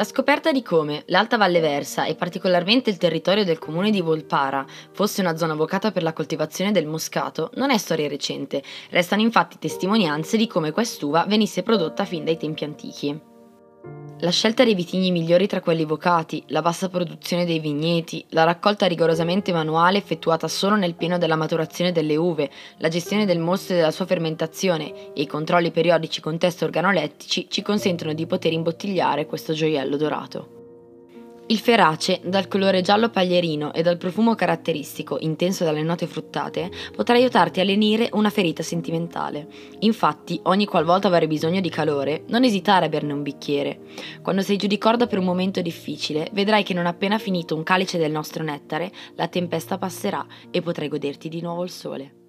La scoperta di come l'Alta Valle Versa e particolarmente il territorio del comune di Volpara fosse una zona vocata per la coltivazione del moscato non è storia recente, restano infatti testimonianze di come quest'uva venisse prodotta fin dai tempi antichi. La scelta dei vitigni migliori tra quelli vocati, la bassa produzione dei vigneti, la raccolta rigorosamente manuale effettuata solo nel pieno della maturazione delle uve, la gestione del mosto e della sua fermentazione e i controlli periodici con test organolettici ci consentono di poter imbottigliare questo gioiello dorato. Il ferace, dal colore giallo paglierino e dal profumo caratteristico intenso dalle note fruttate, potrà aiutarti a lenire una ferita sentimentale. Infatti, ogni qualvolta avrai bisogno di calore, non esitare a berne un bicchiere. Quando sei giù di corda per un momento difficile, vedrai che non appena finito un calice del nostro nettare, la tempesta passerà e potrai goderti di nuovo il sole.